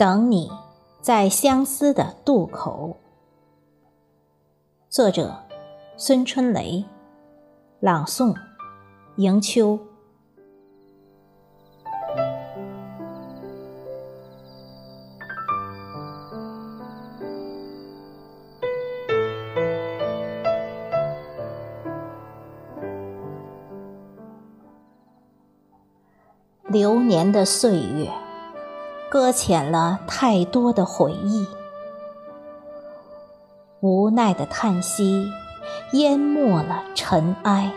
等你，在相思的渡口。作者：孙春雷，朗诵：迎秋。流年的岁月。搁浅了太多的回忆，无奈的叹息淹没了尘埃。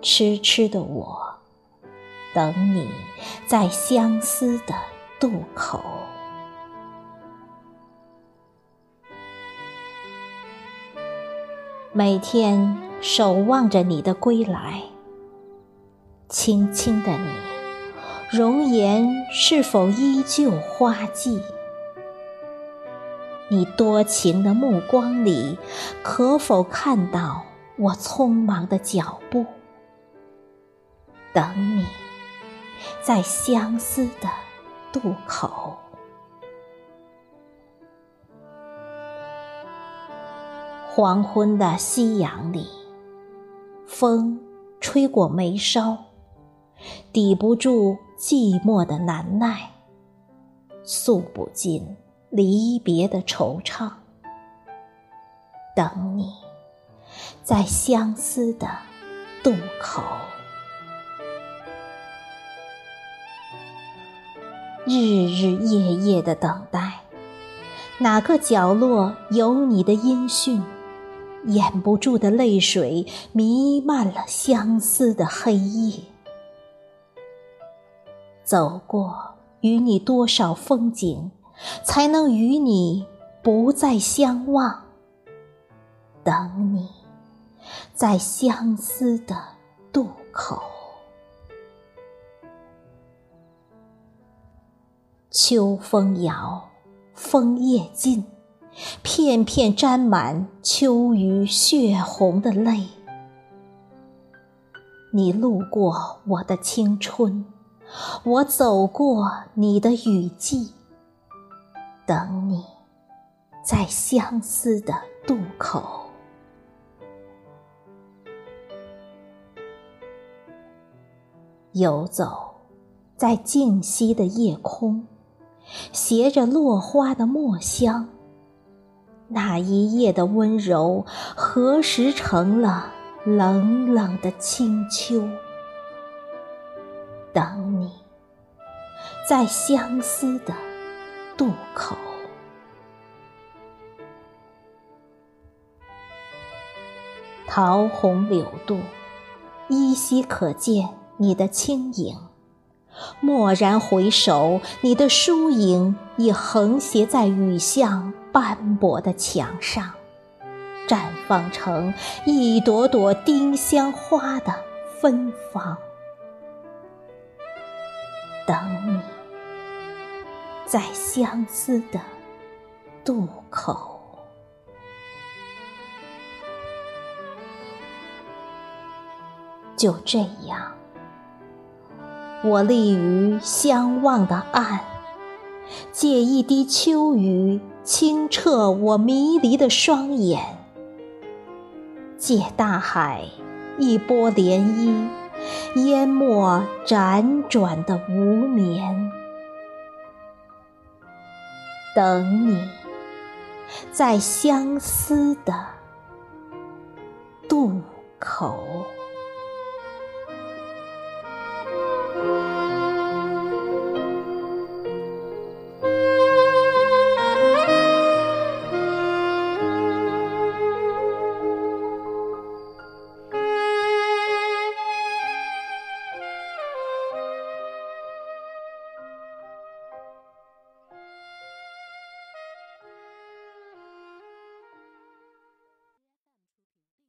痴痴的我，等你在相思的渡口。每天守望着你的归来，轻轻的你。容颜是否依旧花季？你多情的目光里，可否看到我匆忙的脚步？等你，在相思的渡口。黄昏的夕阳里，风吹过眉梢。抵不住寂寞的难耐，诉不尽离别的惆怅。等你，在相思的渡口。日日夜夜的等待，哪个角落有你的音讯？掩不住的泪水弥漫了相思的黑夜。走过与你多少风景，才能与你不再相望？等你，在相思的渡口。秋风摇，枫叶尽，片片沾满秋雨血红的泪。你路过我的青春。我走过你的雨季，等你，在相思的渡口。游走在静息的夜空，携着落花的墨香。那一夜的温柔，何时成了冷冷的清秋？等你，在相思的渡口。桃红柳渡，依稀可见你的轻影。蓦然回首，你的疏影已横斜在雨巷斑驳的墙上，绽放成一朵朵丁香花的芬芳。等你，在相思的渡口。就这样，我立于相望的岸，借一滴秋雨清澈我迷离的双眼，借大海一波涟漪。淹没辗转的无眠，等你，在相思的渡口。